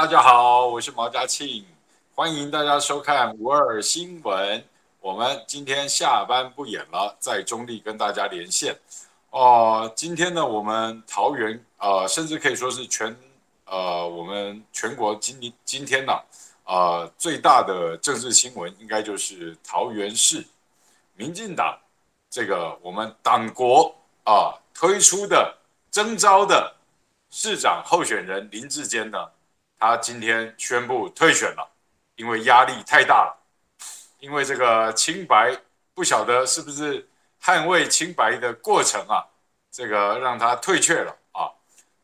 大家好，我是毛家庆，欢迎大家收看五二新闻。我们今天下班不演了，在中立跟大家连线。哦、今天呢，我们桃园呃，甚至可以说是全呃，我们全国今今天呢，呃，最大的政治新闻应该就是桃园市民进党这个我们党国啊、推出的征召的。市长候选人林志坚呢，他今天宣布退选了，因为压力太大了，因为这个清白不晓得是不是捍卫清白的过程啊，这个让他退却了啊。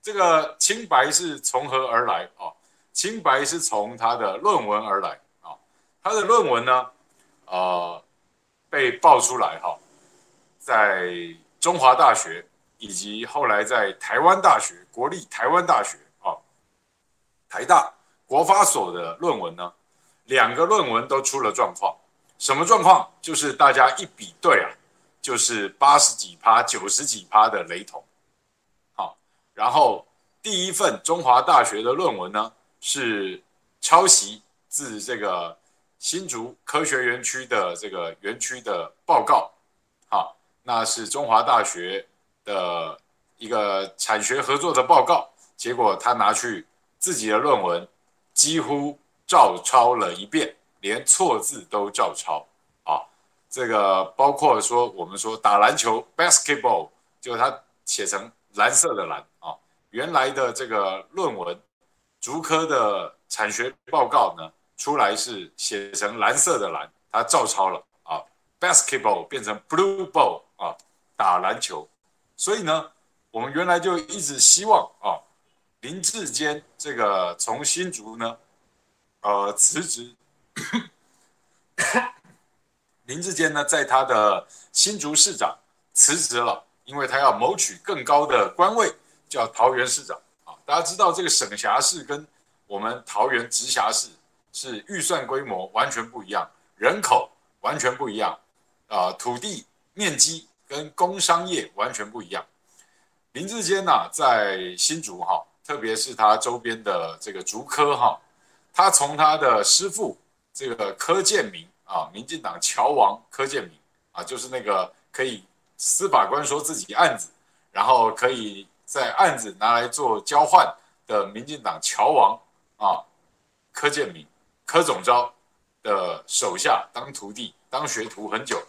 这个清白是从何而来啊？清白是从他的论文而来啊。他的论文呢，呃，被爆出来哈，在中华大学。以及后来在台湾大学、国立台湾大学、台大国发所的论文呢，两个论文都出了状况。什么状况？就是大家一比对啊，就是八十几趴、九十几趴的雷同。好，然后第一份中华大学的论文呢，是抄袭自这个新竹科学园区的这个园区的报告。好，那是中华大学。的一个产学合作的报告，结果他拿去自己的论文，几乎照抄了一遍，连错字都照抄啊！这个包括说我们说打篮球 basketball，就他写成蓝色的蓝啊，原来的这个论文，竹科的产学报告呢，出来是写成蓝色的蓝，他照抄了啊，basketball 变成 blue ball 啊，打篮球。所以呢，我们原来就一直希望啊，林志坚这个从新竹呢，呃辞职。林志坚呢，在他的新竹市长辞职了，因为他要谋取更高的官位，叫桃园市长啊。大家知道这个省辖市跟我们桃园直辖市是预算规模完全不一样，人口完全不一样，啊，土地面积。跟工商业完全不一样。林志坚呐，在新竹哈，特别是他周边的这个竹科哈，他从他的师父这个柯建铭啊，民进党乔王柯建铭啊，就是那个可以司法官说自己案子，然后可以在案子拿来做交换的民进党乔王啊，柯建铭柯总召的手下当徒弟当学徒很久。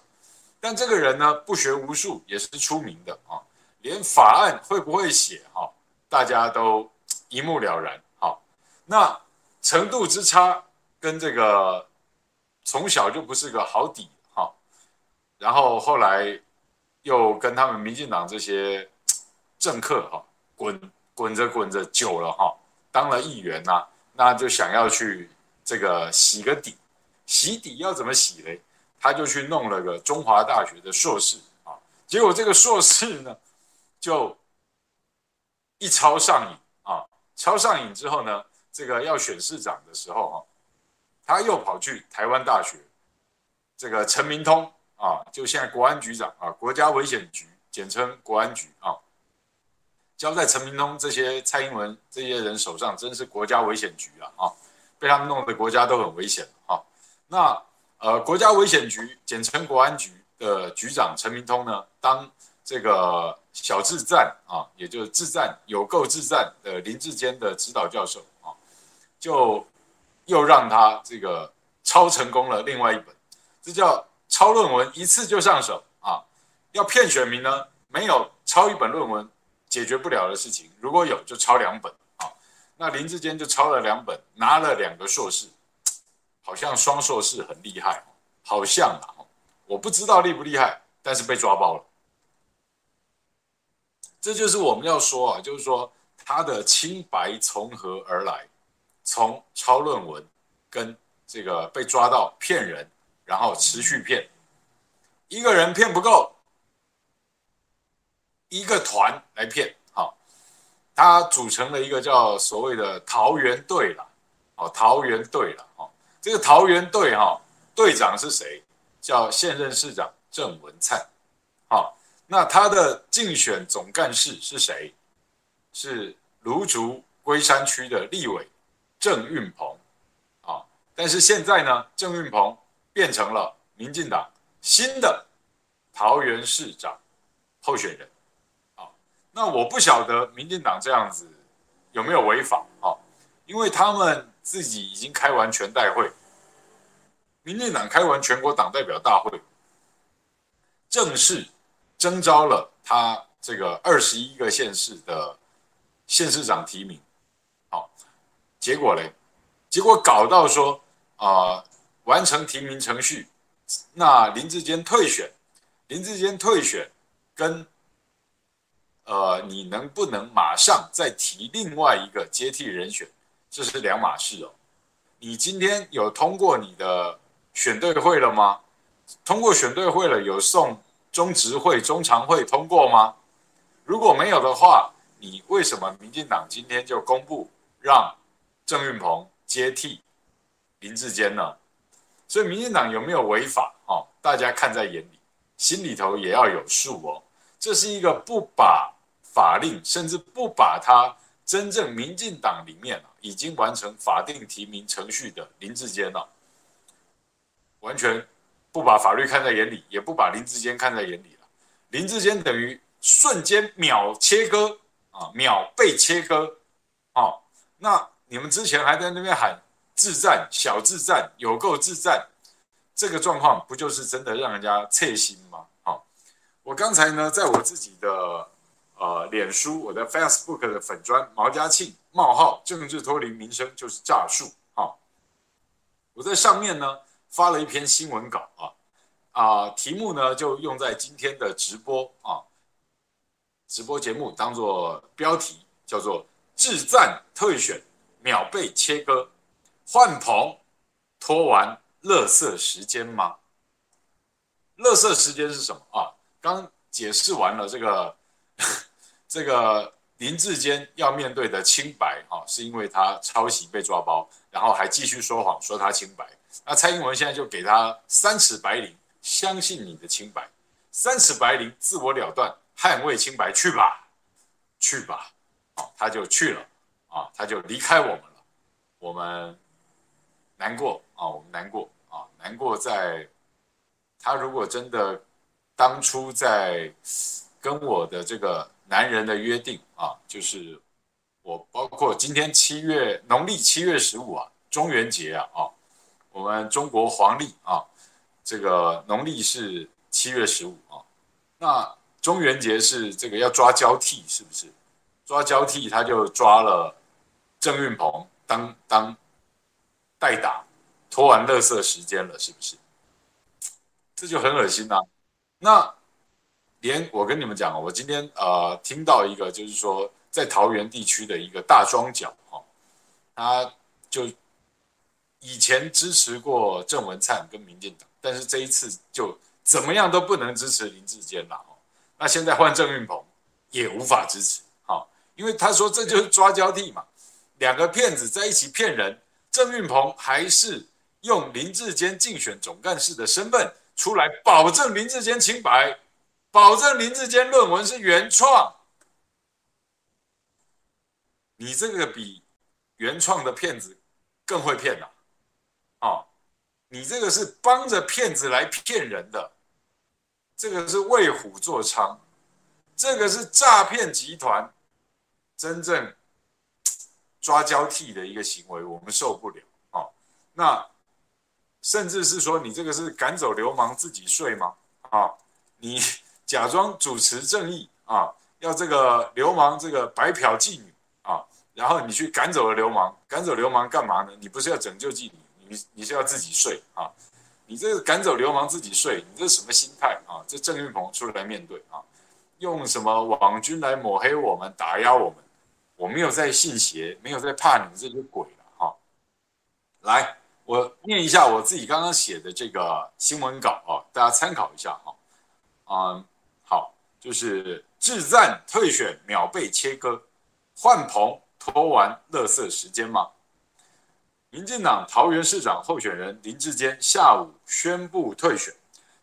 但这个人呢，不学无术，也是出名的啊。连法案会不会写哈，大家都一目了然。好，那程度之差，跟这个从小就不是个好底哈。然后后来又跟他们民进党这些政客哈滚滚着滚着久了哈，当了议员呐，那就想要去这个洗个底，洗底要怎么洗嘞？他就去弄了个中华大学的硕士啊，结果这个硕士呢，就一抄上瘾啊，抄上瘾之后呢，这个要选市长的时候啊，他又跑去台湾大学，这个陈明通啊，就现在国安局长啊，国家危险局简称国安局啊，交在陈明通这些蔡英文这些人手上，真是国家危险局了啊，被他们弄得国家都很危险啊，那。呃，国家危险局简称国安局的局长陈明通呢，当这个小智战啊，也就是智战有够智战的林志坚的指导教授啊，就又让他这个抄成功了另外一本，这叫抄论文一次就上手啊。要骗选民呢，没有抄一本论文解决不了的事情，如果有就抄两本啊。那林志坚就抄了两本，拿了两个硕士，好像双硕士很厉害，好像啊，我不知道厉不厉害，但是被抓包了。这就是我们要说啊，就是说他的清白从何而来？从抄论文跟这个被抓到骗人，然后持续骗，一个人骗不够，一个团来骗。好他组成了一个叫所谓的桃园队了，哦，桃园队了，哦，这个桃园队哈，队长是谁？叫现任市长郑文灿，好，那他的竞选总干事是谁？是芦竹龟山区的立委郑运鹏，啊，但是现在呢，郑运鹏变成了民进党新的桃园市长候选人啊。那我不晓得民进党这样子有没有违法啊？因为他们自己已经开完全代会，民进党开完全国党代表大会，正式征召了他这个二十一个县市的县市长提名，好，结果嘞，结果搞到说啊、完成提名程序，那林志坚退选，林志坚退选跟。呃，你能不能马上再提另外一个接替人选？这是两码事哦。你今天有通过你的选对会了吗？通过选对会了，有送中执会、中常会通过吗？如果没有的话，你为什么民进党今天就公布让郑运鹏接替林志坚呢？所以民进党有没有违法？哦，大家看在眼里，心里头也要有数哦。这是一个不把。法令甚至不把他真正民进党里面已经完成法定提名程序的林志坚了，完全不把法律看在眼里，也不把林志坚看在眼里了。林志坚等于瞬间秒切割啊，秒被切割啊！那你们之前还在那边喊自战小自战有够自战，这个状况不就是真的让人家切心吗？好，我刚才呢，在我自己的。呃，脸书我的 Facebook 的粉砖毛家庆冒号政治脱离民生就是诈术啊！我在上面呢发了一篇新闻稿啊啊，题目呢就用在今天的直播啊直播节目当做标题，叫做“智战退选秒被切割，换棚拖完乐色时间吗？乐色时间是什么啊？刚解释完了这个。这个林志坚要面对的清白，哈，是因为他抄袭被抓包，然后还继续说谎，说他清白。那蔡英文现在就给他三尺白绫，相信你的清白，三尺白绫，自我了断，捍卫清白，去吧，去吧，啊他就去了，啊，他就离开我们了，我们难过。啊，我们难过。啊，难过在，他如果真的当初在跟我的这个。男人的约定啊，就是我包括今天七月农历七月十五啊，中元节啊啊，我们中国黄历啊，这个农历是七月十五啊，那中元节是这个要抓交替，是不是？抓交替他就抓了郑运鹏当当代打，拖完乐色时间了，是不是？这就很恶心呐、那。连我跟你们讲，我今天呃听到一个，就是说在桃园地区的一个大庄脚哈，他就以前支持过郑文灿跟民进党，但是这一次就怎么样都不能支持林志坚了哦。那现在换郑运鹏也无法支持，哈，因为他说这就是抓交替嘛，两个骗子在一起骗人，郑运鹏还是用林志坚竞选总干事的身份出来保证林志坚清白。保证林志坚论文是原创，你这个比原创的骗子更会骗呐！哦，你这个是帮着骗子来骗人的，这个是为虎作伥，这个是诈骗集团真正抓交替的一个行为，我们受不了哦。那甚至是说，你这个是赶走流氓自己睡吗？啊，你。假装主持正义啊，要这个流氓这个白嫖妓女，然后你去赶走了流氓，赶走流氓干嘛呢？你不是要拯救妓女，你你是要自己睡啊？你这个赶走流氓自己睡，你这是什么心态啊？这郑云鹏出来面对啊，用什么网军来抹黑我们，打压我们？我没有在信邪，没有在怕你们这些鬼了哈。来，我念一下我自己刚刚写的这个新闻稿啊，大家参考一下哈。嗯，好，就是智赞退选秒被切割，换棚拖完垃圾时间吗？民进党桃园市长候选人林志坚下午宣布退选，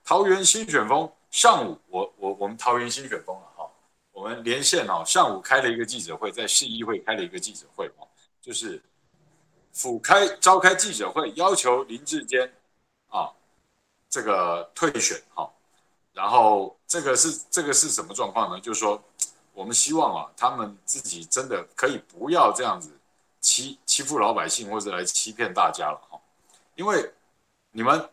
桃园新选风上午我我我们桃园新选风了哈。我们连线哦，上午开了一个记者会，在市议会开了一个记者会哦，就是府开召开记者会，要求林志坚啊这个退选哈，然后这个是这个是什么状况呢？就是说我们希望啊，他们自己真的可以不要这样子欺欺负老百姓，或者来欺骗大家了哈，因为你们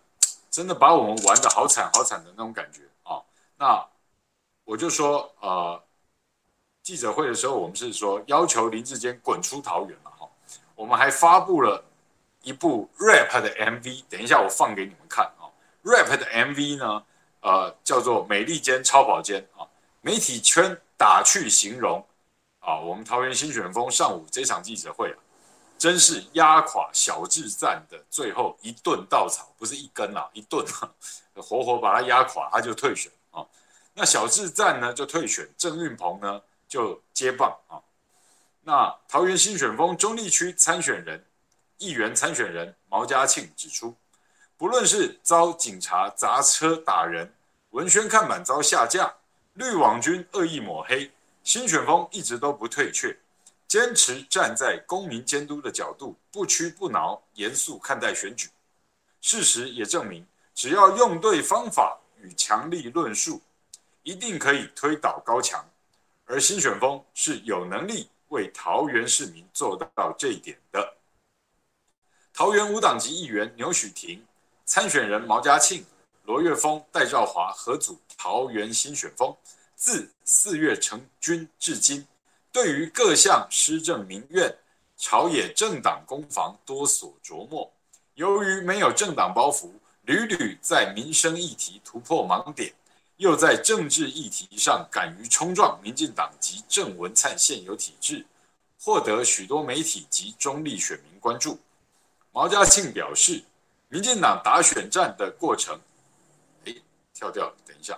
真的把我们玩得好惨好惨的那种感觉啊，那我就说呃。记者会的时候，我们是说要求林志坚滚出桃园了哈。我们还发布了一部 rap 的 MV，等一下我放给你们看啊。rap 的 MV 呢，呃，叫做《美利坚超跑坚》啊。媒体圈打趣形容啊，我们桃园新选风上午这场记者会啊，真是压垮小智赞的最后一顿稻草，不是一根啊，一顿啊，活活把他压垮，他就退选啊。那小智赞呢就退选，郑运鹏呢？就接棒啊！那桃园新选风中坜区参选人、议员参选人毛家庆指出，不论是遭警察砸车打人、文宣看板遭下架、绿网军恶意抹黑，新选风一直都不退却，坚持站在公民监督的角度，不屈不挠，严肃看待选举。事实也证明，只要用对方法与强力论述，一定可以推倒高墙。而新选风是有能力为桃园市民做到这一点的。桃园无党籍议员牛许庭、参选人毛家庆、罗岳峰、戴兆华合组桃园新选风，自四月成军至今，对于各项施政民怨、朝野政党攻防多所琢磨。由于没有政党包袱，屡屡在民生议题突破盲点。又在政治议题上敢于冲撞民进党及郑文灿现有体制，获得许多媒体及中立选民关注。毛嘉庆表示，民进党打选战的过程，跳掉，等一下，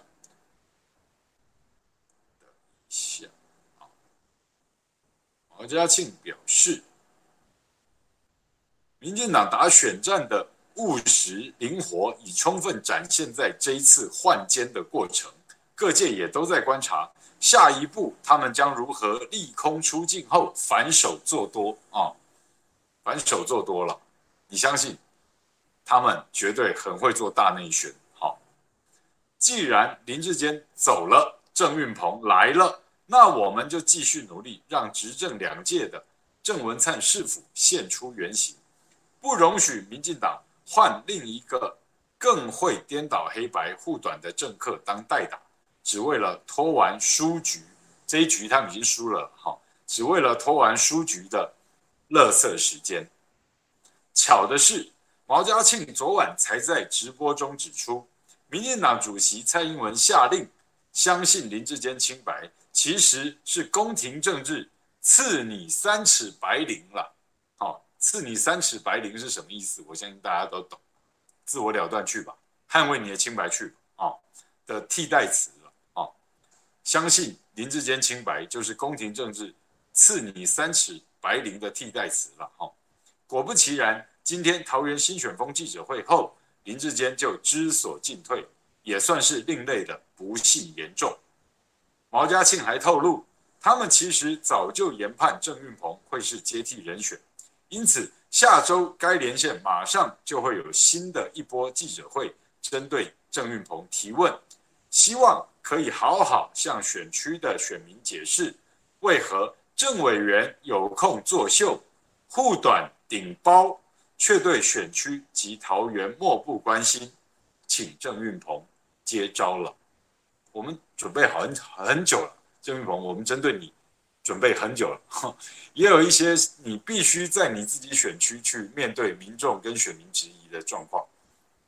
等一下，毛嘉庆表示，民进党打选战的。务实灵活，已充分展现在这一次换监的过程。各界也都在观察，下一步他们将如何利空出尽后反手做多啊？反手做多了，你相信他们绝对很会做大内宣。既然林志坚走了，郑运鹏来了，那我们就继续努力，让执政两届的郑文灿市府现出原形，不容许民进党。换另一个更会颠倒黑白、护短的政客当代打，只为了拖完输局。这一局他们已经输了，哈，只为了拖完输局的垃圾时间。巧的是，毛嘉庆昨晚才在直播中指出，民进党主席蔡英文下令相信林志坚清白，其实是宫廷政治，赐你三尺白绫了。赐你三尺白绫是什么意思？我相信大家都懂，自我了断去吧，捍卫你的清白去吧、哦、的替代词了、哦！相信林志坚清白就是宫廷政治赐你三尺白绫的替代词了哈、果不其然，今天桃园新选风记者会后，林志坚就知所进退，也算是另类的不幸严重。毛家庆还透露，他们其实早就研判郑运鹏会是接替人选。因此，下周该连线马上就会有新的一波记者会，针对郑运鹏提问，希望可以好好向选区的选民解释，为何郑委员有空作秀、护短顶包，却对选区及桃园漠不关心，请郑运鹏接招了。我们准备好很很久了，郑运鹏，我们针对你准备很久了，也有一些你必须在你自己选区去面对民众跟选民质疑的状况，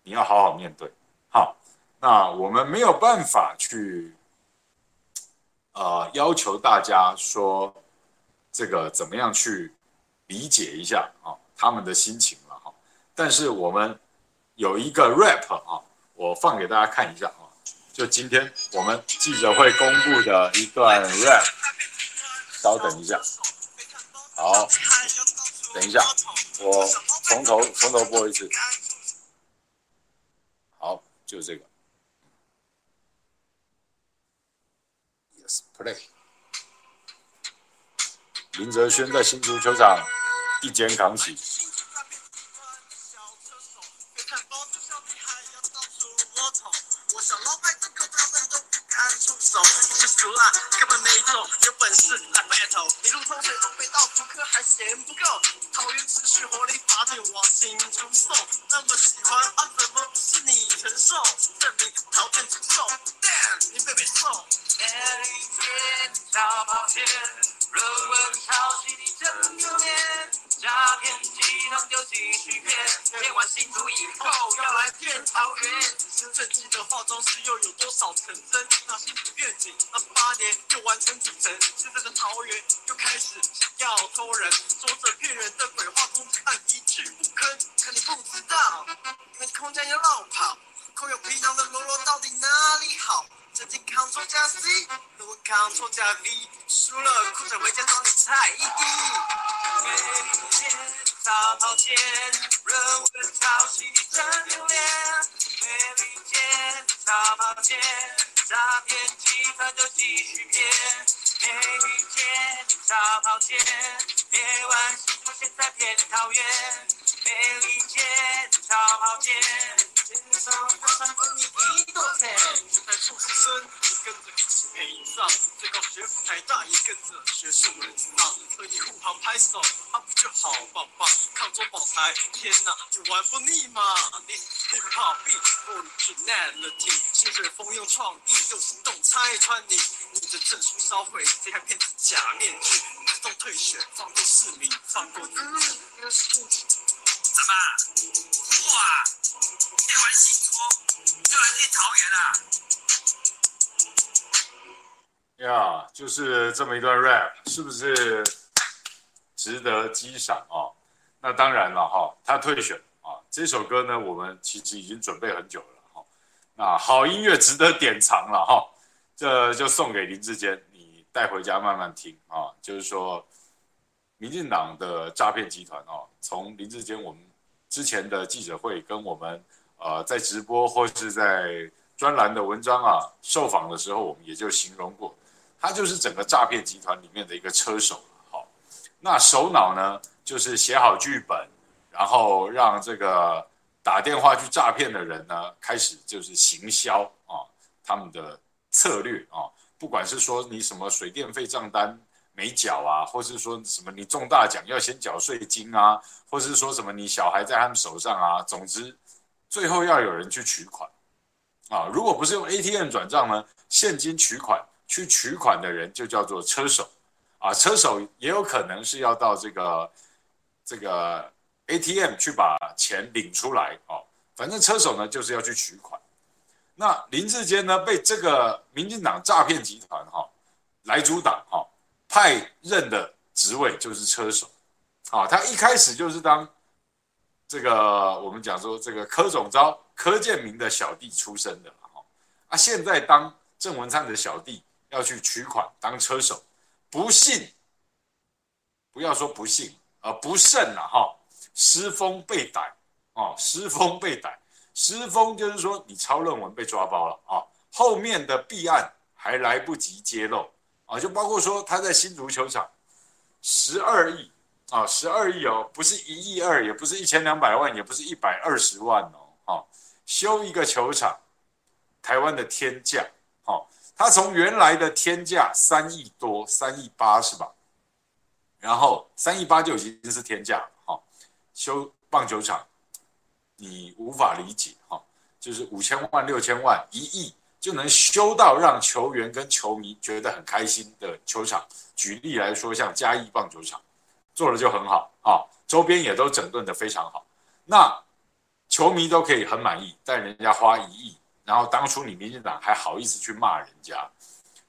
你要好好面对。好，那我们没有办法去，呃，要求大家说这个怎么样去理解一下啊他们的心情。但是我们有一个 rap 啊，我放给大家看一下啊，就今天我们记者会公布的一段 rap。稍等一下，好，等一下，我从头从头播一次，好，就这个，Yes play，林哲轩在新足球场一肩扛起。玩不腻吗？你 hip hop originality，新锐风用创意，用行动拆穿你。你的证书烧毁，这看骗子假面具，自动退选，放过市民，放过你。嗯，怎么？哇，练完新竹就来练桃园啊？呀，就是这么一段 rap，是不是值得激赏啊？那当然了哈，他退选，这首歌呢，我们其实已经准备很久了哈。那好音乐值得典藏了哈，这就送给林志坚，你带回家慢慢听啊。就是说，民进党的诈骗集团啊，从林志坚我们之前的记者会跟我们呃在直播或是在专栏的文章啊受访的时候，我们也就形容过，他就是整个诈骗集团里面的一个车手。好，那首脑呢？就是写好剧本，然后让这个打电话去诈骗的人呢，开始就是行销啊，他们的策略啊，不管是说你什么水电费账单没缴啊，或是说什么你中大奖要先缴税金啊，或是说什么你小孩在他们手上啊，总之最后要有人去取款啊，如果不是用 ATM 转账呢，现金取款，去取款的人就叫做车手啊，车手也有可能是要到这个。这个 ATM 去把钱领出来哦，反正车手呢就是要去取款。那林志坚呢被这个民进党诈骗集团哈来主党哈派任的职位就是车手，啊，他一开始就是当这个我们讲说这个柯总召柯建铭的小弟出身的哈，啊，现在当郑文灿的小弟要去取款当车手，不幸，不要说不幸。而不慎了哈，失风被逮哦，失风被逮，失风就是说你抄论文被抓包了啊，后面的弊案还来不及揭露啊，就包括说他在新足球场十二亿啊，十二亿哦，不是一亿二，也不是一千两百万，也不是一百二十万哦，啊，修一个球场，台湾的天价，哦，他从原来的天价三亿多，三亿八是吧？然后三亿八就已经是天价，修棒球场，你无法理解哈，就是五千万六千万一亿就能修到让球员跟球迷觉得很开心的球场。举例来说，像嘉义棒球场做的就很好啊，周边也都整顿得非常好，那球迷都可以很满意，但人家花一亿，然后当初你民进党还好意思去骂人家，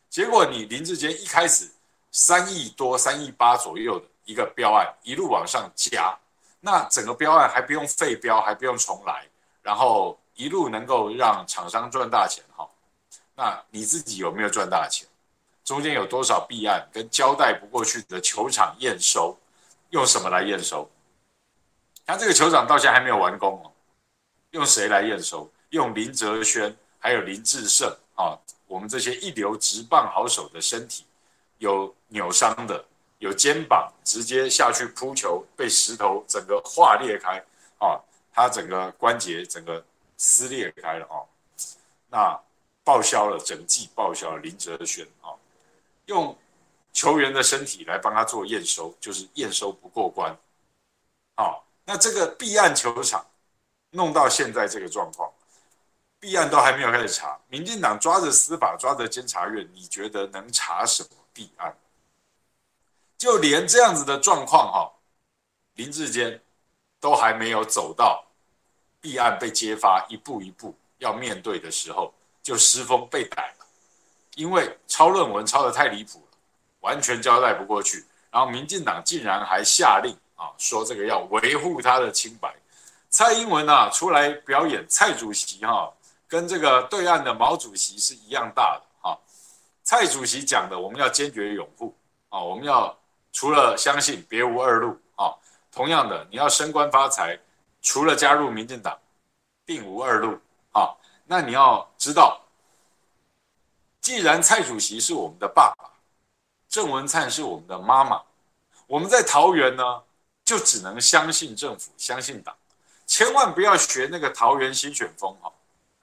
结果你林志坚一开始三亿多、三亿八左右的一个标案，一路往上加，那整个标案还不用废标，还不用重来，然后一路能够让厂商赚大钱哈，那你自己有没有赚大钱？中间有多少弊案跟交代不过去的球场验收，用什么来验收？他这个球场到现在还没有完工哦，用谁来验收？用林哲轩还有林志胜啊，我们这些一流职棒好手的身体，有扭伤的，有肩膀直接下去扑球被石头整个划裂开啊，他整个关节整个撕裂开了啊，那报销了整季报销了林哲瑄啊。用球员的身体来帮他做验收，就是验收不过关。好，那这个弊案球场弄到现在这个状况，弊案都还没有开始查，民进党抓着司法，抓着监察院，你觉得能查什么弊案？就连这样子的状况，哈，林志坚都还没有走到弊案被揭发，一步一步要面对的时候，就失风被逮了。因为抄论文抄得太离谱了，完全交代不过去。然后民进党竟然还下令啊，说这个要维护他的清白。蔡英文啊出来表演，蔡主席哈跟这个对岸的毛主席是一样大的哈。蔡主席讲的，我们要坚决拥护啊，我们要除了相信别无二路啊。同样的，你要升官发财，除了加入民进党，并无二路啊。那你要知道。既然蔡主席是我们的爸爸，郑文灿是我们的妈妈，我们在桃园呢，就只能相信政府，相信党，千万不要学那个桃园新选风哈，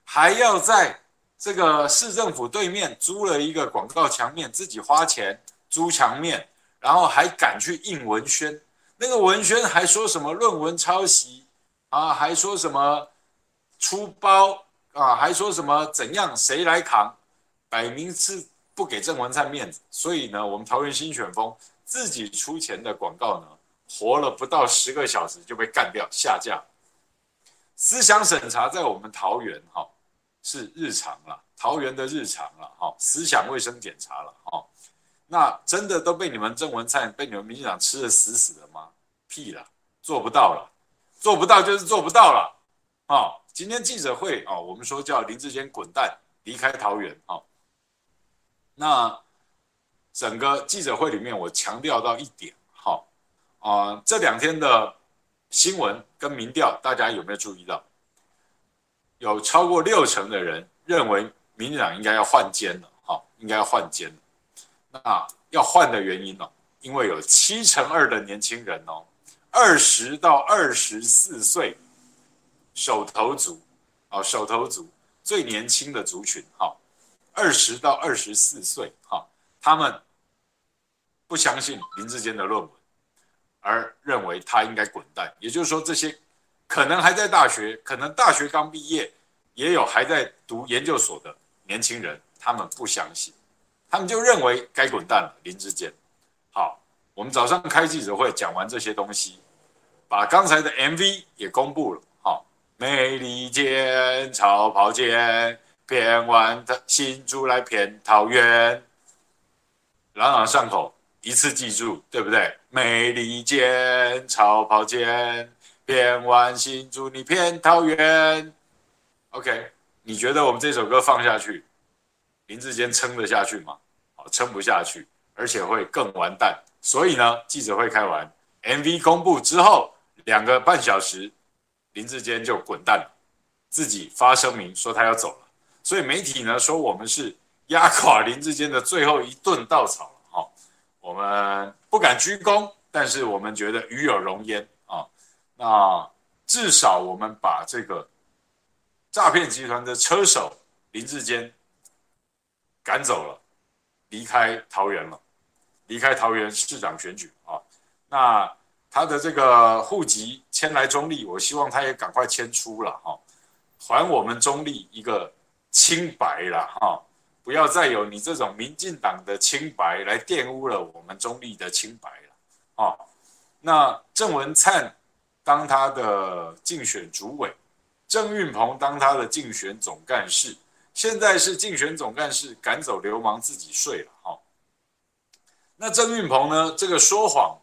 还要在这个市政府对面租了一个广告墙面，自己花钱租墙面，然后还敢去印文宣，那个文宣还说什么论文抄袭啊，还说什么出包啊，还说什么怎样谁来扛？摆明是不给郑文灿面子，所以呢，我们桃园新选风自己出钱的广告呢，活了不到十个小时就被干掉下架。思想审查在我们桃园哈是日常了，桃园的日常了哈，思想卫生检查了哈，那真的都被你们郑文灿被你们民进党吃的死死的吗？屁了，做不到了，做不到就是做不到了啊！今天记者会啊，我们说叫林志坚滚蛋，离开桃园啊。那整个记者会里面，我强调到一点，好啊，这两天的新闻跟民调，大家有没有注意到？有超过六成的人认为民进党应该要换监了，好，应该要换监了。那要换的原因呢？因为有七成二的年轻人哦，二十到二十四岁，手头族啊，手头族最年轻的族群，哈。二十到二十四岁，哈，他们不相信林志坚的论文，而认为他应该滚蛋。也就是说，这些可能还在大学，可能大学刚毕业，也有还在读研究所的年轻人，他们不相信，他们就认为该滚蛋了。林志坚，好，我们早上开记者会讲完这些东西，把刚才的 MV 也公布了，好，美利坚超跑坚。骗完他新竹来骗桃园，朗朗上口，一次记住，对不对？美利坚超跑坚，骗完新竹你骗桃园。OK，你觉得我们这首歌放下去，林志坚撑得下去吗？撑不下去，而且会更完蛋。所以呢，记者会开完，MV 公布之后，两个半小时，林志坚就滚蛋了，自己发声明说他要走了。所以媒体呢说我们是压垮林志坚的最后一顿稻草了哈，我们不敢居功，但是我们觉得与有荣焉啊。那至少我们把这个诈骗集团的车手林志坚赶走了，离开桃园了，离开桃园市长选举啊。那他的这个户籍迁来中立，我希望他也赶快迁出了哈，还我们中立一个。清白了哈，不要再有你这种民进党的清白来玷污了我们中立的清白了啊。那郑文灿当他的竞选主委，郑运鹏当他的竞选总干事，现在是竞选总干事赶走流氓自己睡了哈。那郑运鹏呢？这个说谎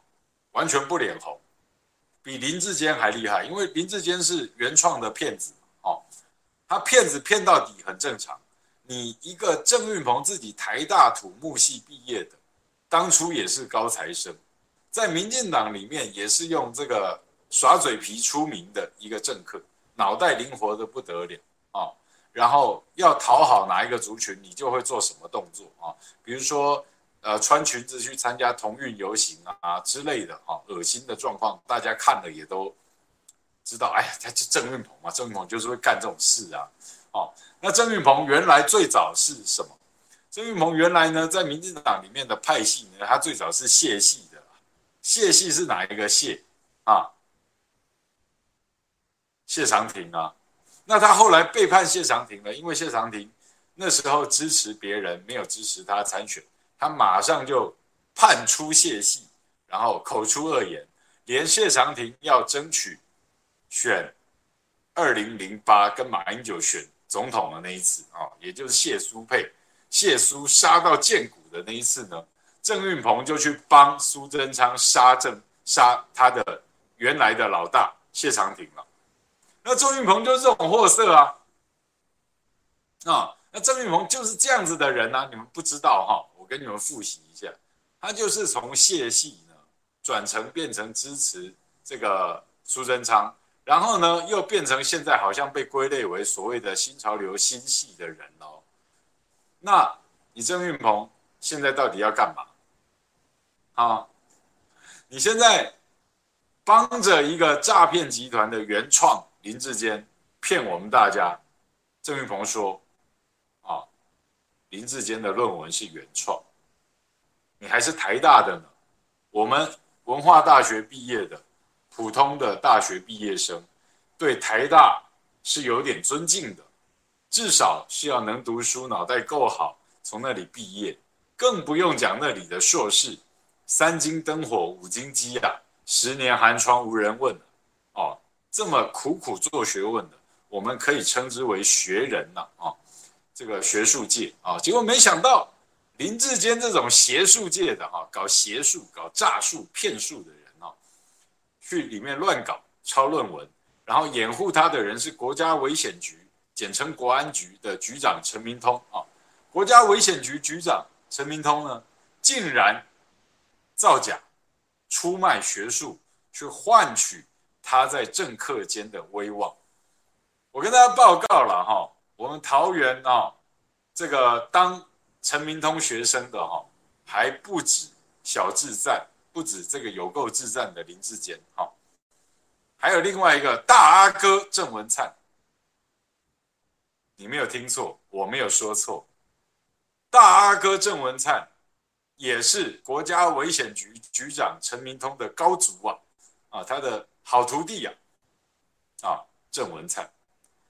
完全不脸红，比林志坚还厉害，因为林志坚是原创的骗子哦，他骗子骗到底很正常。你一个郑运鹏自己台大土木系毕业的，当初也是高材生。在民进党里面也是用这个耍嘴皮出名的一个政客，脑袋灵活的不得了啊！然后要讨好哪一个族群，你就会做什么动作啊？比如说，呃，穿裙子去参加同运游行啊之类的啊，恶心的状况，大家看了也都知道。哎呀，他就郑运鹏嘛，郑运鹏就是会干这种事啊！哦，那郑运鹏原来最早是什么？郑运鹏原来呢，在民进党里面的派系呢，他最早是谢系的。谢系是哪一个谢啊？谢长廷啊，那他后来背叛谢长廷了，因为谢长廷那时候支持别人，没有支持他参选，他马上就叛出谢系，然后口出恶言，连谢长廷要争取选二零零八跟马英九选总统的那一次啊，也就是谢苏佩，谢苏杀到见骨的那一次呢。郑运鹏就去帮苏贞昌杀郑杀他的原来的老大谢长廷了。那郑运鹏就是这种货色啊，啊，那郑运鹏就是这样子的人啊，你们不知道哈？我跟你们复习一下，他就是从谢系呢转成变成支持这个苏贞昌，然后呢又变成现在好像被归类为所谓的新潮流新系的人哦。那你郑运鹏现在到底要干嘛？啊！你现在帮着一个诈骗集团的原创林志坚骗我们大家。郑云鹏说：“啊，林志坚的论文是原创，你还是台大的呢。我们文化大学毕业的普通的大学毕业生，对台大是有点尊敬的，至少是要能读书，脑袋够好，从那里毕业，更不用讲那里的硕士。”三更灯火五更鸡啊，十年寒窗无人问，这么苦苦做学问的，我们可以称之为学人呐啊、这个学术界啊、结果没想到林志坚这种学术界的哈、搞邪术、搞诈术、骗术的人啊、去里面乱搞抄论文，然后掩护他的人是国家危险局，简称国安局的局长陈明通啊、国家危险局局长陈明通呢，竟然。造假、出卖学术，去换取他在政客间的威望。我跟大家报告了哈，我们桃园啊，这个当陈明通学生的哈，还不止小智赞，不止这个有够智赞的林志坚哈，还有另外一个大阿哥郑文灿。你没有听错，我没有说错，大阿哥郑文灿。也是国家危险局局长陈明通的高足啊，啊，他的好徒弟呀，啊，郑文灿，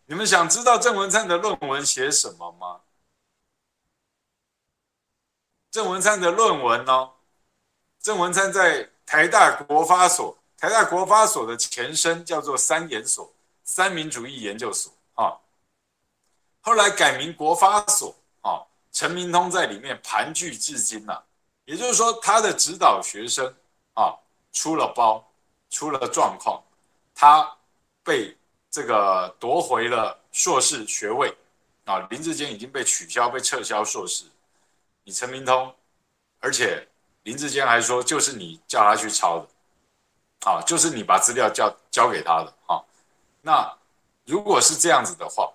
你们想知道郑文灿的论文写什么吗？郑文灿的论文呢，哦？郑文灿在台大国发所，台大国发所的前身叫做三研所，三民主义研究所啊，后来改名国发所啊，陈明通在里面盘踞至今呐，也就是说，他的指导学生啊出了包，出了状况，他被这个夺回了硕士学位啊。林志坚已经被取消、被撤销硕士。你陈明通，而且林志坚还说，就是你叫他去抄的，啊，就是你把资料交交给他的啊。那如果是这样子的话，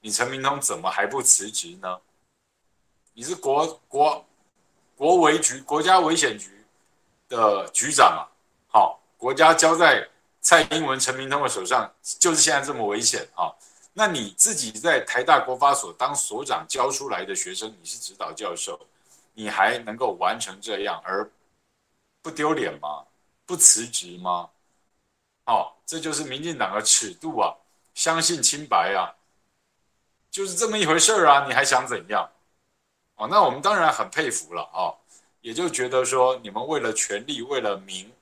你陈明通怎么还不辞职呢？你是国国。国维局、国家危险局的局长啊，好，国家交在蔡英文、陈明通的手上，就是现在这么危险啊。那你自己在台大国发所当所长教出来的学生，你是指导教授，你还能够完成这样而不丢脸吗？不辞职吗？哦，这就是民进党的尺度啊！相信清白啊！就是这么一回事儿啊，你还想怎样？哦，那我们当然很佩服了啊，也就觉得说你们为了权力，为了名，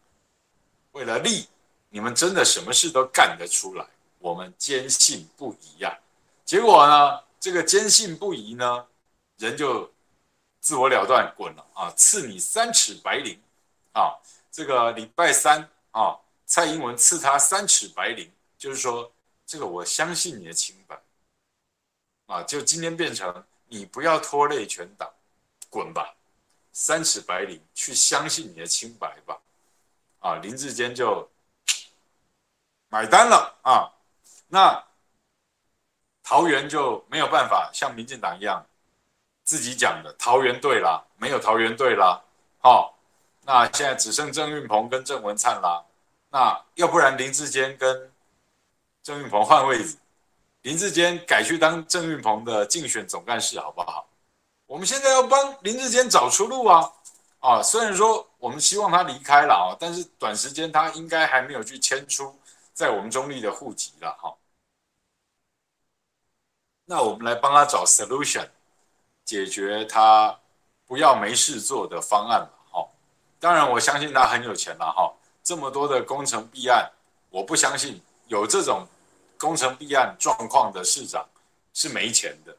为了利，你们真的什么事都干得出来，我们坚信不疑呀。结果呢，这个坚信不疑呢，人就自我了断滚了啊，赐你三尺白绫啊，这个礼拜三啊，蔡英文赐他三尺白绫，就是说这个我相信你的清白啊，就今天变成你不要拖累全党，滚吧，三尺白绫去相信你的清白吧，啊，林志坚就买单了啊，那桃园就没有办法像民进党一样。自己讲的桃园队啦，没有桃园队啦，好、哦，那现在只剩郑运鹏跟郑文灿啦，那要不然林志坚跟郑运鹏换位置，林志坚改去当郑运鹏的竞选总干事好不好？我们现在要帮林志坚找出路啊！啊，虽然说我们希望他离开了啊，但是短时间他应该还没有去迁出在我们中立的户籍了哈、那我们来帮他找 solution。解决他不要没事做的方案嘛，哈，当然我相信他很有钱了，哈，这么多的工程弊案，我不相信有这种工程弊案状况的市长是没钱的，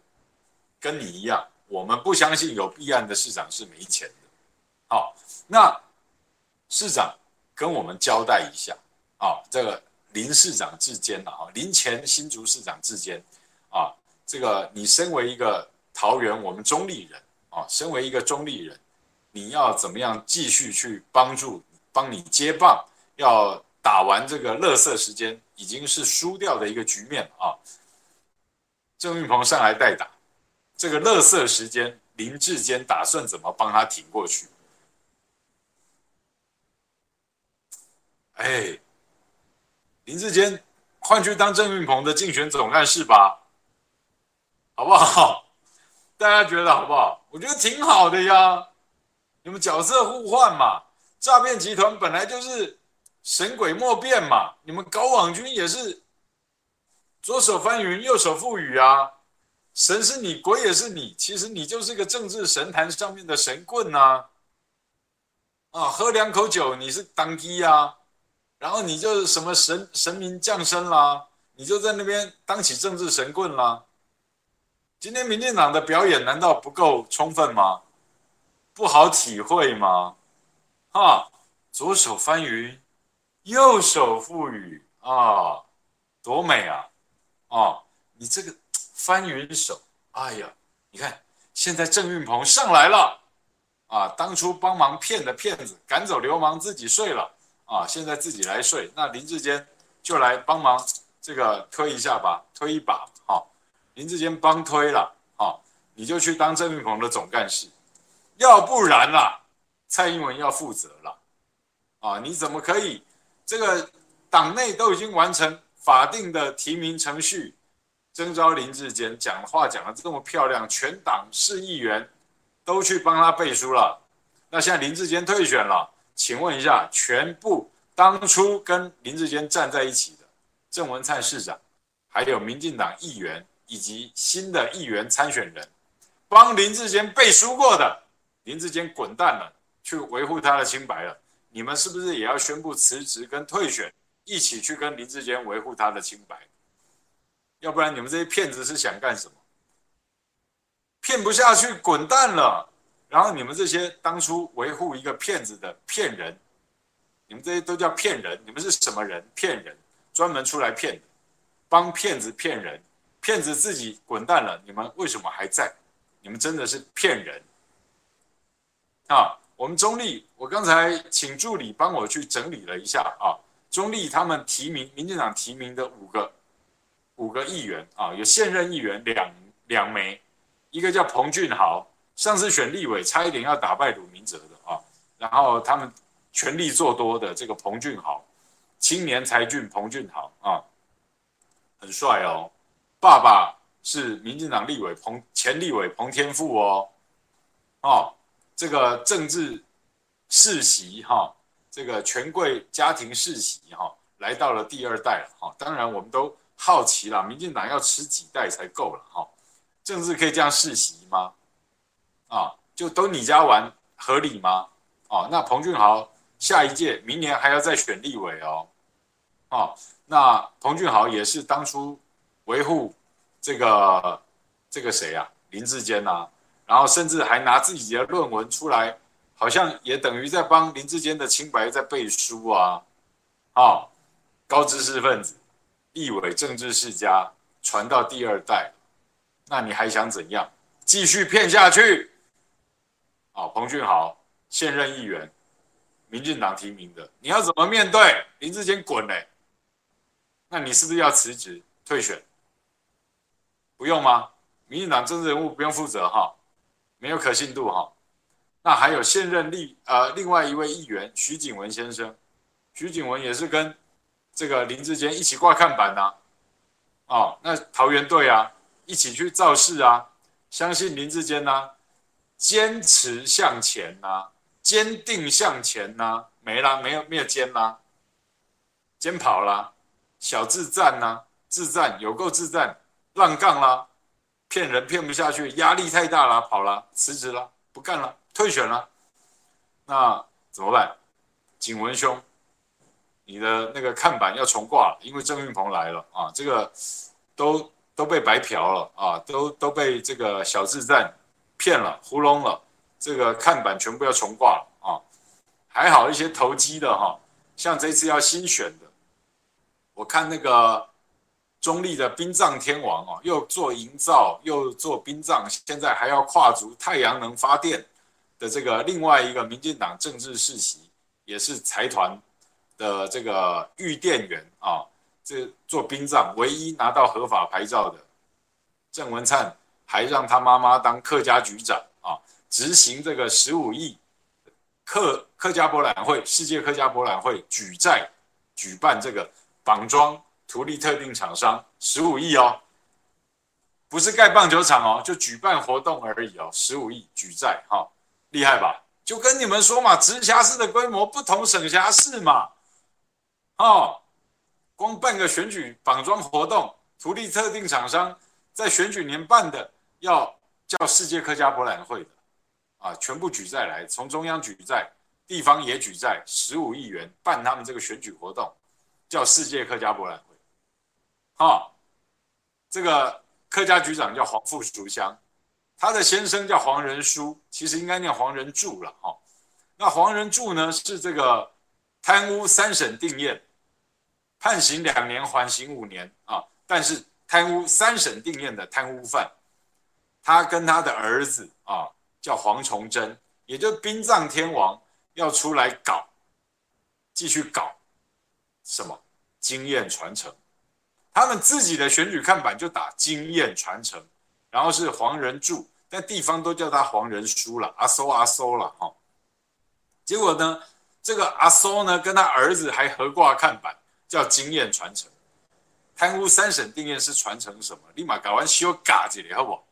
跟你一样，我们不相信有弊案的市长是没钱的，好，那市长跟我们交代一下，啊，这个林市长之间了，哈，林前新竹市长之间，啊，这个你身为一个。桃园，我们中立人啊，身为一个中立人，你要怎么样继续去帮助，帮你接棒，要打完这个垃圾时间，已经是输掉的一个局面啊。郑运鹏上来代打，这个垃圾时间，林志坚打算怎么帮他挺过去？哎，林志坚换去当郑运鹏的竞选总干事吧，好不好？大家觉得好不好？我觉得挺好的呀。你们角色互换嘛，诈骗集团本来就是神鬼莫辨嘛。你们搞网军也是左手翻云，右手覆雨啊。神是你，鬼也是你。其实你就是个政治神坛上面的神棍呐。啊，喝两口酒你是当机啊，然后你就是什么神神明降生啦，你就在那边当起政治神棍啦。今天民进党的表演难道不够充分吗？不好体会吗？哈，左手翻云，右手覆雨啊，多美啊！啊，你这个翻云手，哎呀，你看现在郑运鹏上来了啊，当初帮忙骗的骗子，赶走流氓自己睡了啊，现在自己来睡，那林志坚就来帮忙这个推一下吧，推一把，哈。林志坚帮推了啊，你就去当郑运鹏的总干事，要不然啦，蔡英文要负责了啊！你怎么可以？这个党内都已经完成法定的提名程序，征召林志坚讲话讲的这么漂亮，全党市议员都去帮他背书了。那现在林志坚退选了，请问一下，全部当初跟林志坚站在一起的郑文灿市长，还有民进党议员。以及新的议员参选人，帮林志坚背书过的，林志坚滚蛋了，去维护他的清白了。你们是不是也要宣布辞职跟退选，一起去跟林志坚维护他的清白？要不然你们这些骗子是想干什么？骗不下去，滚蛋了。然后你们这些当初维护一个骗子的骗人，你们这些都叫骗人。你们是什么人？骗人，专门出来骗的，帮骗子骗人。骗子自己滚蛋了，你们为什么还在？你们真的是骗人啊！我们中立，我刚才请助理帮我去整理了一下啊。中立他们提名，民进党提名的五个五个议员啊，有现任议员两两枚，一个叫彭俊豪，上次选立委差一点要打败鲁明哲的啊。然后他们全力做多的这个彭俊豪，青年才俊彭俊豪啊，很帅哦。爸爸是民进党立委彭前立委彭天富哦，哦，这个政治世袭哈，这个权贵家庭世袭哈，来到了第二代了哈。当然，我们都好奇了，民进党要吃几代才够了哈。政治可以这样世袭吗？啊，就都你家玩合理吗？啊，那彭俊豪下一届明年还要再选立委哦，啊，那彭俊豪也是当初维护这个这个谁啊，林志坚呐、啊，然后甚至还拿自己的论文出来，好像也等于在帮林志坚的清白在背书啊，啊，高知识分子，立委政治世家传到第二代，那你还想怎样？继续骗下去？啊，彭俊豪现任议员，民进党提名的，你要怎么面对？林志坚滚嘞！那你是不是要辞职退选？不用吗？民进党政治人物不用负责哈，没有可信度哈。那还有现任立呃另外一位议员徐景文先生，徐景文也是跟这个林志坚一起挂看板呐、啊。哦，那桃园队啊，一起去造势啊，相信林志坚呐。坚持向前呐、啊，坚定向前呐、啊，没啦，没有没有坚啦，坚跑啦，小自赞呐、啊，自赞有够自赞，浪杠啦，骗人骗不下去，压力太大了，跑了，辞职了，不干了，退选了，那怎么办？景文兄，你的那个看板要重挂了，因为郑运鹏来了啊，这个都都被白嫖了啊，都都被这个小自赞。骗了，糊弄了，这个看板全部要重挂了啊！还好一些投机的哈，像这次要新选的，我看那个中立的殡葬天王哦，又做营造，又做殡葬，现在还要跨足太阳能发电的这个另外一个民进党政治世袭，也是财团的这个玉电员啊，这做殡葬唯一拿到合法牌照的郑文灿。还让他妈妈当客家局长啊，执行这个十五亿客客家博览会、世界客家博览会举债举办这个绑装图利特定厂商十五亿哦，不是盖棒球场哦，就举办活动而已哦，十五亿举债哈，厉害吧？就跟你们说嘛，直辖市的规模不同省辖市嘛，哦，光办个选举绑装活动，图利特定厂商在选举年办的。要叫世界客家博览会的啊，全部举债来，从中央举债，地方也举债，十五亿元办他们这个选举活动，叫世界客家博览会。哈，这个客家局长叫黄富淑香，他的先生叫黄仁书，其实应该念黄仁柱了哈。那黄仁柱呢，是这个贪污三审定谳，判刑两年，缓刑五年啊，但是贪污三审定谳的贪污犯。他跟他的儿子啊，叫黄崇祯，也就是殡葬天王，要出来搞，继续搞什么经验传承？他们自己的选举看板就打经验传承，然后是黄仁柱，但地方都叫他黄仁书了，阿苏阿苏了哈。结果呢，这个阿苏呢，跟他儿子还合挂看板，叫经验传承。贪污三审定谳是传承什么？立马搞完修嘎子了，好不？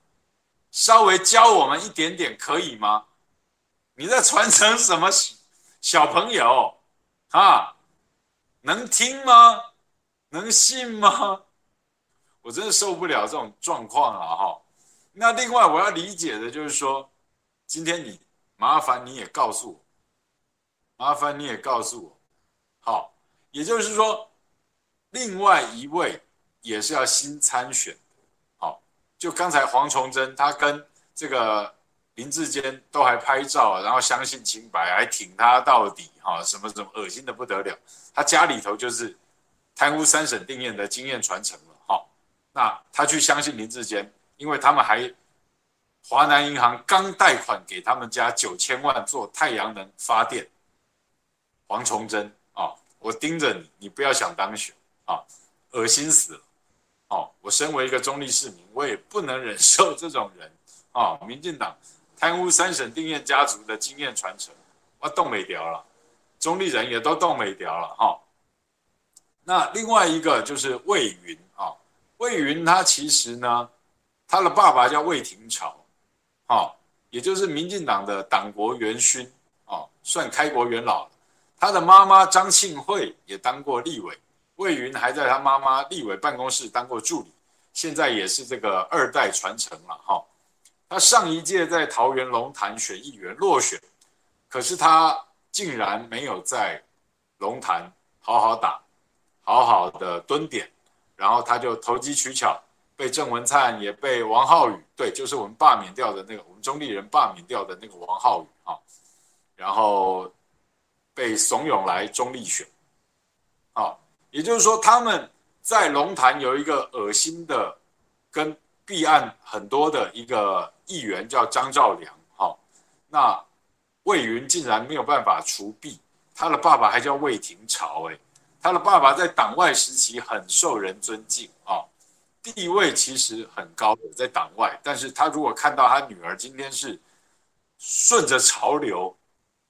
稍微教我们一点点可以吗？你在传承什么小朋友啊？能听吗？能信吗？我真的受不了这种状况了哈。那另外我要理解的就是说，今天你麻烦你也告诉我，麻烦你也告诉我，好，也就是说，另外一位也是要新参选。就刚才黄崇祯，他跟这个林志坚都还拍照，然后相信清白，还挺他到底，哈，什么什么恶心的不得了。他家里头就是贪污三审定谳的经验传承了，哈。那他去相信林志坚，因为他们还华南银行刚贷款给他们家九千万做太阳能发电。黄崇祯啊，我盯着你，你不要想当选啊，恶心死了。哦，我身为一个中立市民，我也不能忍受这种人啊！民进党贪污三省定谳家族的经验传承，我冻未条了，中立人也都冻未条了哈。那另外一个就是魏云啊，魏云他其实呢，他的爸爸叫魏廷朝，哦，也就是民进党的党国元勋啊，算开国元老。他的妈妈张庆惠也当过立委。魏云还在他妈妈立委办公室当过助理，现在也是这个二代传承了哈。他上一届在桃园龙潭选议员落选，可是他竟然没有在龙潭好好打，好好的蹲点，然后他就投机取巧，被郑文灿也被王浩宇，对，就是我们罢免掉的那个，我们中立人罢免掉的那个王浩宇啊，然后被怂恿来中立选，啊，也就是说他们在龙潭有一个恶心的跟弊案很多的一个议员叫张兆良，哈，那魏云竟然没有办法除弊，他的爸爸还叫魏廷朝，哎，他的爸爸在党外时期很受人尊敬啊。地位其实很高的，在党外，但是他如果看到他女儿今天是顺着潮流，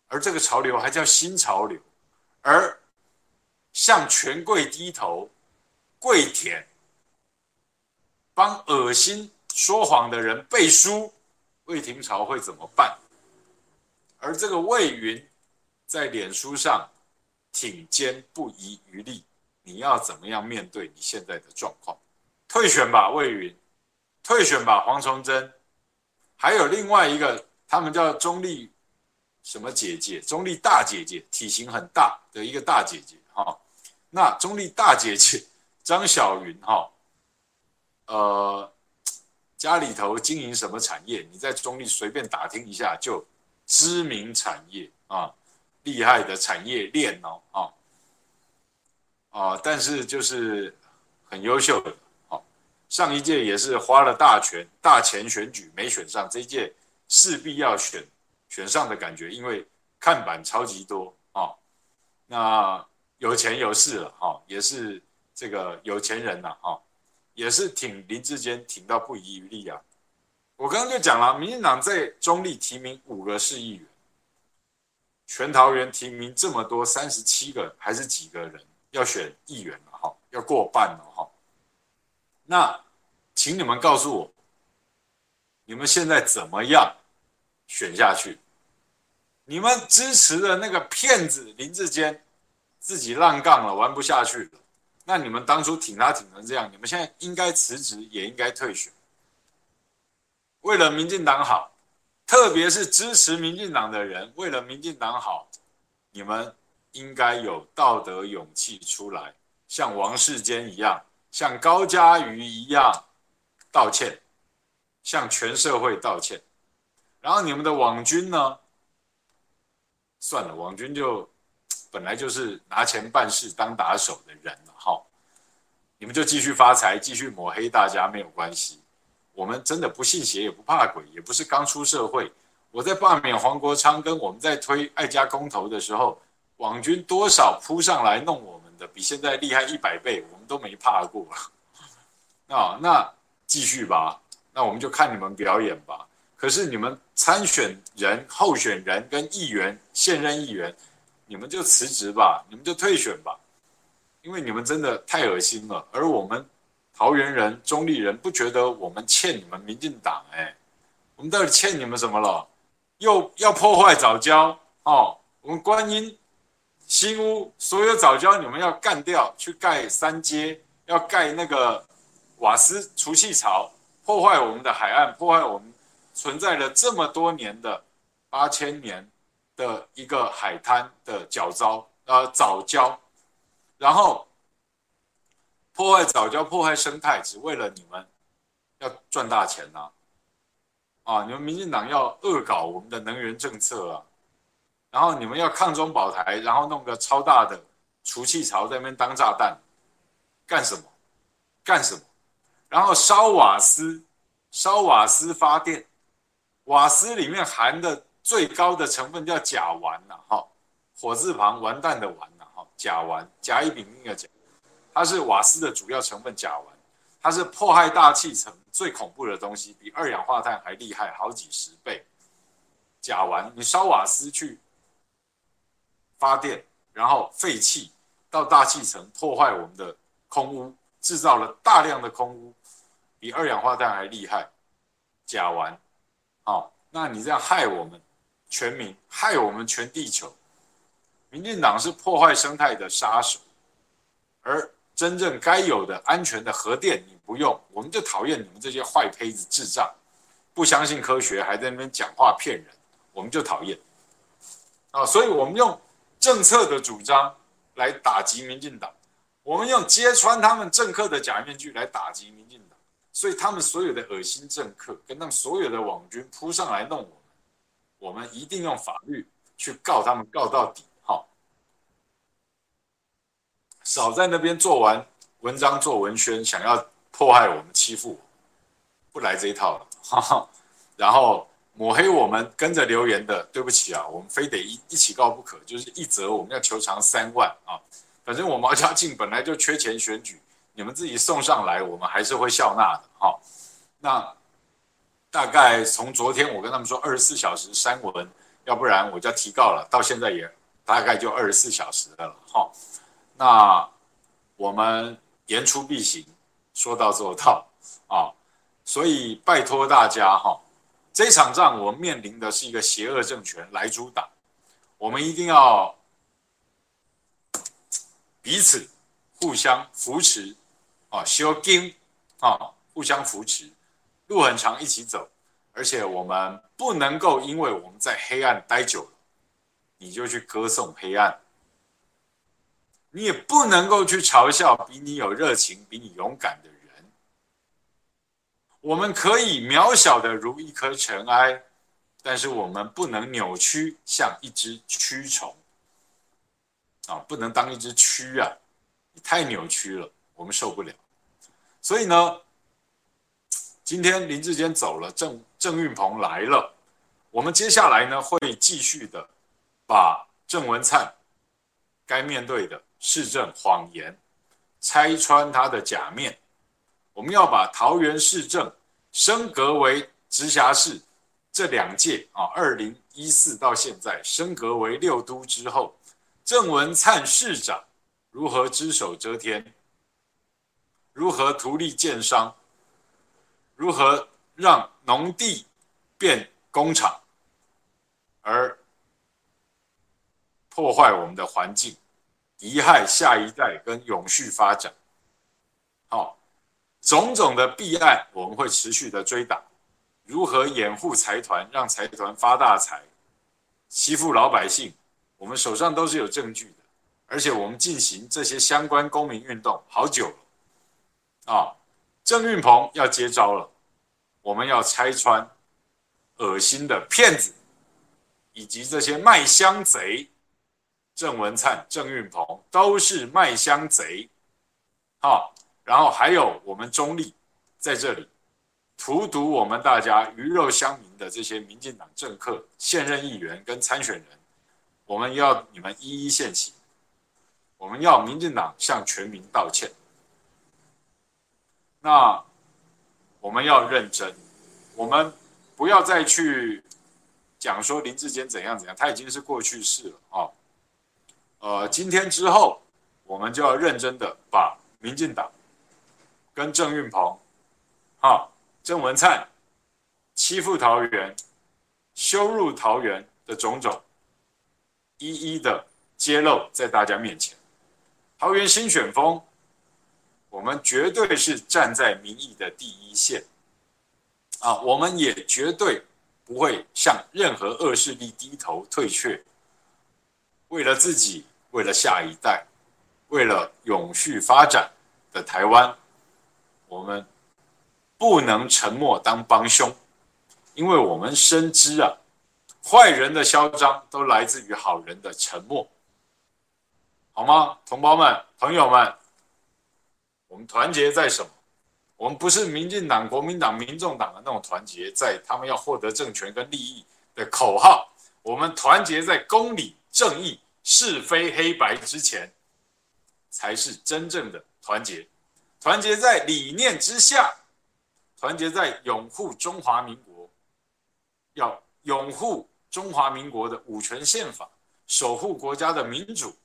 而这个潮流还叫新潮流，而向权贵低头、跪舔、帮恶心说谎的人背书，魏廷朝会怎么办？而这个魏云在脸书上挺肩不遗余力，你要怎么样面对你现在的状况？退选吧，魏云；退选吧，黄崇祯。还有另外一个，他们叫中立什么姐姐？中立大姐姐，体型很大的一个大姐姐。哈，那中立大姐姐张小云，哈，呃，家里头经营什么产业？你在中立随便打听一下，就知名产业啊，厉害的产业链哦，啊，啊，但是就是很优秀的。上一届也是花了大钱大钱选举没选上，这一届势必要选选上的感觉，因为看板超级多啊、那有钱有势了哈、也是这个有钱人呐、哈、也是挺林志坚挺到不遗余力啊。我刚刚就讲了，民进党在中立提名五个市议员，全桃园提名这么多三十七个还是几个人要选议员了哈，要过半了哈。那，请你们告诉我，你们现在怎么样选下去？你们支持的那个骗子林志坚自己烂杠了，玩不下去了。那你们当初挺他挺成这样，你们现在应该辞职，也应该退选。为了民进党好，特别是支持民进党的人，为了民进党好，你们应该有道德勇气出来，像王世坚一样。像高嘉瑜一样道歉，向全社会道歉。然后你们的网军呢？算了，网军就本来就是拿钱办事、当打手的人好。你们就继续发财，继续抹黑大家没有关系。我们真的不信邪也不怕鬼，也不是刚出社会。我在罢免黄国昌，跟我们在推爱家公投的时候，网军多少扑上来弄我们。的比现在厉害一百倍，我们都没怕过。啊，那继续吧，那我们就看你们表演吧。可是你们参选人、候选人跟议员、现任议员，你们就辞职吧，你们就退选吧，因为你们真的太恶心了。而我们桃园人、中立人不觉得我们欠你们民进党哎，我们到底欠你们什么了？又要破坏藻礁哦，我们观音。新屋所有藻礁，你们要干掉，去盖三阶，要盖那个瓦斯储气槽，破坏我们的海岸，破坏我们存在了这么多年的八千年的一个海滩的角糟呃藻礁，然后破坏藻礁，破坏生态，只为了你们要赚大钱呐！啊，你们民进党要恶搞我们的能源政策啊！然后你们要抗中保台，然后弄个超大的储气槽在那边当炸弹，干什么？干什么？然后烧瓦斯，烧瓦斯发电，瓦斯里面含的最高的成分叫甲烷呐，哈，火字旁完蛋的完呐，哈，甲烷，甲乙丙丁的甲，它是瓦斯的主要成分甲烷，它是破坏大气层最恐怖的东西，比二氧化碳还厉害好几十倍。甲烷，你烧瓦斯去。发电，然后废气到大气层破坏我们的空污，制造了大量的空污，比二氧化碳还厉害。甲烷，好，那你这样害我们全民，害我们全地球。民进党是破坏生态的杀手，而真正该有的安全的核电你不用，我们就讨厌你们这些坏胚子智障，不相信科学还在那边讲话骗人，我们就讨厌。啊，所以我们用政策的主张来打击民进党，我们用揭穿他们政客的假面具来打击民进党，所以他们所有的恶心政客跟他们所有的网军扑上来弄我，我们一定用法律去告他们，告到底。少在那边做完文章做文宣，想要迫害我们、欺负我，不来这一套了。哈哈，然后抹黑我们跟着留言的，对不起啊，我们非得一一起告不可。就是一则我们要求偿三万啊，反正我毛家劲本来就缺钱选举，你们自己送上来，我们还是会笑纳的。哈，那大概从昨天我跟他们说二十四小时删文，要不然我就要提告了。到现在也大概就二十四小时了。哈。那我们言出必行，说到做到啊！所以拜托大家哈，这场仗我面临的是一个邪恶政权来主党，我们一定要彼此互相扶持啊，修经啊，互相扶持，路很长，一起走。而且我们不能够因为我们在黑暗待久了，你就去歌颂黑暗。你也不能够去嘲笑比你有热情、比你勇敢的人。我们可以渺小的如一颗尘埃，但是我们不能扭曲，像一只蛆虫啊！不能当一只蛆啊！你太扭曲了，我们受不了。所以呢，今天林志坚走了，郑郑运鹏来了，我们接下来呢会继续的把郑文灿该面对的。市政谎言，拆穿他的假面。我们要把桃园市政升格为直辖市，这两届啊，二零一四到现在升格为六都之后，郑文灿市长如何只手遮天，如何图利建商，如何让农地变工厂，而破坏我们的环境。贻害下一代跟永续发展，好，种种的弊案我们会持续的追打，如何掩护财团，让财团发大财，欺负老百姓，我们手上都是有证据的，而且我们进行这些相关公民运动好久了，啊，郑运鹏要接招了，我们要拆穿恶心的骗子，以及这些卖香贼。郑文灿、郑运鹏都是卖香贼，好，然后还有我们中立在这里荼毒我们大家鱼肉乡民的这些民进党政客、现任议员跟参选人，我们要你们一一献齐，我们要民进党向全民道歉。那我们要认真，我们不要再去讲说林志坚怎样怎样，他已经是过去式了啊。呃，今天之后，我们就要认真的把民进党跟郑运鹏、哈郑文灿欺负桃园、羞辱桃园的种种，一一的揭露在大家面前。桃园新选风，我们绝对是站在民意的第一线啊！我们也绝对不会向任何恶势力低头退却，为了自己。为了下一代，为了永续发展的台湾，我们不能沉默当帮凶，因为我们深知啊，坏人的嚣张都来自于好人的沉默，好吗？同胞们、朋友们，我们团结在什么？我们不是民进党、国民党、民众党的那种团结，在他们要获得政权跟利益的口号，我们团结在公理正义。是非黑白之前，才是真正的团结。团结在理念之下，团结在拥护中华民国，要拥护中华民国的五权宪法，守护国家的民主，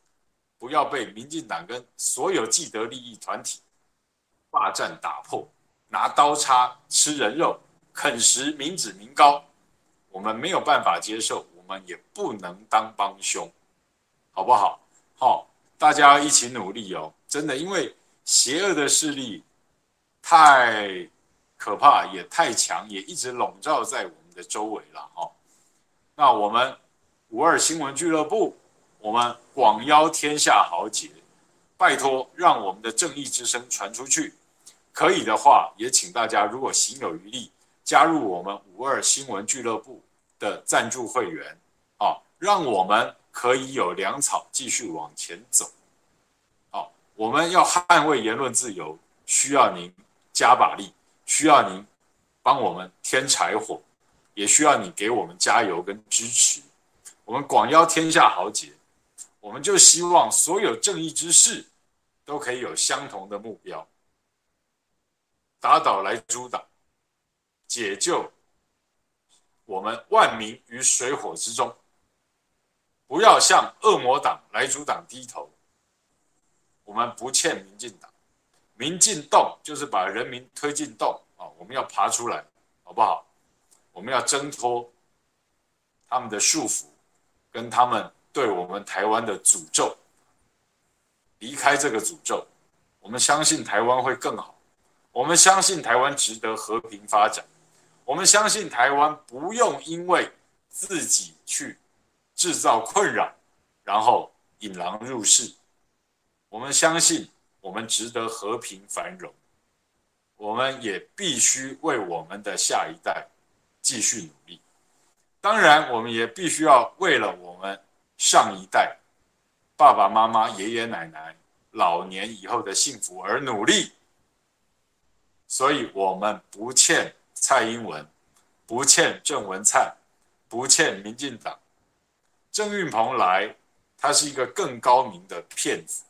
不要被民进党跟所有既得利益团体霸占打破，拿刀叉吃人肉，啃食民脂民膏。我们没有办法接受，我们也不能当帮凶。好不好？好，大家一起努力哦！真的，因为邪恶的势力太可怕，也太强，也一直笼罩在我们的周围了哈。那我们五二新闻俱乐部，我们广邀天下豪杰，拜托让我们的正义之声传出去。可以的话，也请大家如果行有余力，加入我们五二新闻俱乐部的赞助会员啊，让我们可以有粮草继续往前走。好，我们要捍卫言论自由，需要您加把力，需要您帮我们添柴火，也需要你给我们加油跟支持。我们广邀天下豪杰，我们就希望所有正义之士都可以有相同的目标。打倒莱猪党，解救我们万民于水火之中。不要向恶魔党莱猪党低头。我们不欠民进党，民进洞就是把人民推进洞啊！我们要爬出来，好不好？我们要挣脱他们的束缚，跟他们对我们台湾的诅咒，离开这个诅咒。我们相信台湾会更好。我们相信台湾值得和平发展，我们相信台湾不用因为自己去制造困扰，然后引狼入室。我们相信我们值得和平繁荣，我们也必须为我们的下一代继续努力。当然，我们也必须要为了我们上一代爸爸妈妈、爷爷奶奶老年以后的幸福而努力。所以，我们不欠蔡英文，不欠郑文灿，不欠民进党。郑运鹏来，他是一个更高明的骗子，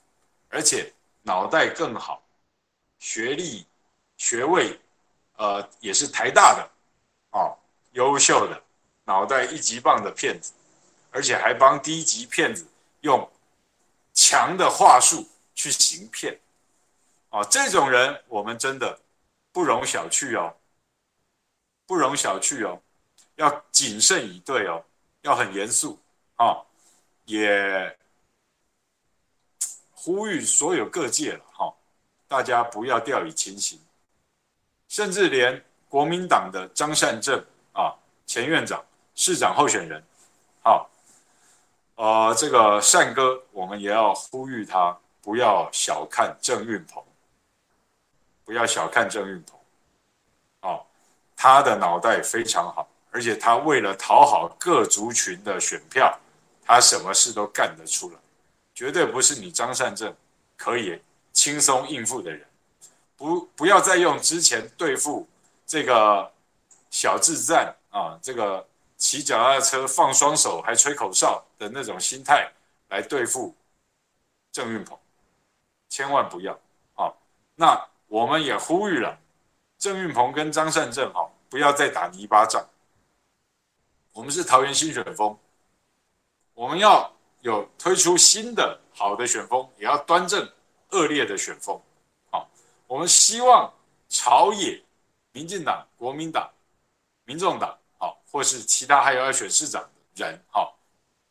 而且脑袋更好，学历、学位，呃，也是台大的，哦，优秀的，脑袋一级棒的骗子，而且还帮低级骗子用强的话术去行骗，哦，这种人我们真的。不容小觑哦，不容小觑哦，要谨慎以对哦，要很严肃啊、哦，也呼吁所有各界了哈、哦，大家不要掉以轻心，甚至连国民党的张善政啊，前院长、市长候选人，好、哦，呃，这个善哥，我们也要呼吁他不要小看郑运鹏。不要小看郑运鹏，哦，他的脑袋非常好，而且他为了讨好各族群的选票，他什么事都干得出来，绝对不是你张善政可以轻松应付的人。不，不要再用之前对付这个小智战啊，这个骑脚踏车放双手还吹口哨的那种心态来对付郑运鹏，千万不要啊！那。我们也呼吁了郑运鹏跟张善政，哈，不要再打泥巴仗。我们是桃园新选风，我们要有推出新的好的选风，也要端正恶劣的选风。好，我们希望朝野、民进党、国民党、民众党，好，或是其他还有要选市长的人，好，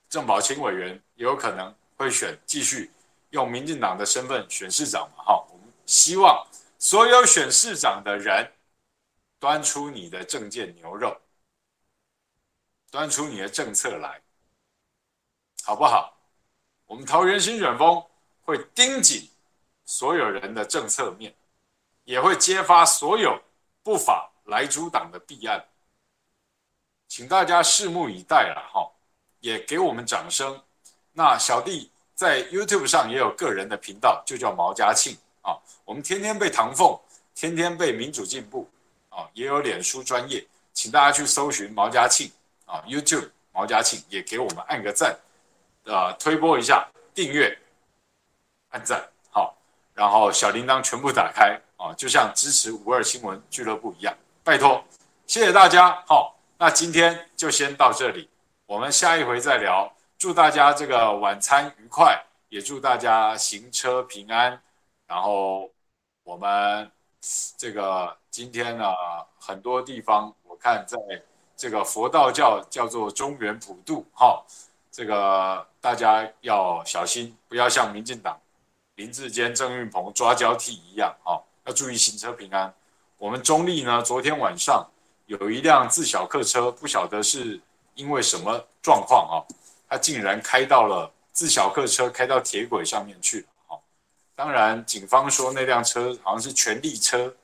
郑宝清委员也有可能会选继续用民进党的身份选市长嘛，好，我们希望。所有选市长的人，端出你的政见牛肉，端出你的政策来，好不好？我们桃园新选风会盯紧所有人的政策面，也会揭发所有不法来主党的弊案，请大家拭目以待了哈，也给我们掌声。那小弟在 YouTube 上也有个人的频道，就叫毛家庆。啊，我们天天被唐凤，天天被民主进步，啊，也有脸书专业，请大家去搜寻毛家庆啊，YouTube 毛家庆也给我们按个赞，呃，推播一下，订阅，按赞，好，然后小铃铛全部打开啊，就像支持五二新闻俱乐部一样，拜托，谢谢大家，好，那今天就先到这里，我们下一回再聊，祝大家这个晚餐愉快，也祝大家行车平安。然后我们这个今天呢，很多地方我看在这个佛道教叫做中原普渡，哈，这个大家要小心，不要像民进党林志坚、郑运鹏抓交替一样，哦，要注意行车平安。我们中立呢，昨天晚上有一辆自小客车，不晓得是因为什么状况啊，它竟然开到了自小客车开到铁轨上面去。当然警方说那辆车好像是权力车，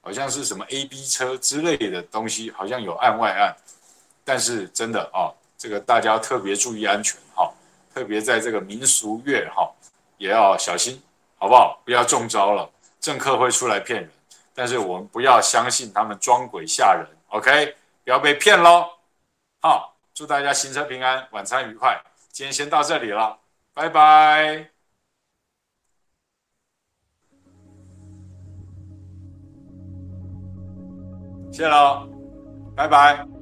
好像是什么 AB 车之类的东西，好像有案外案。但是真的啊，这个大家特别注意安全哈，特别在这个民俗月哈。也要小心，好不好？不要中招了。政客会出来骗人，但是我们不要相信他们装鬼吓人。OK，不要被骗喽。好，祝大家行车平安，晚餐愉快。今天先到这里了，拜拜。谢喽，拜拜。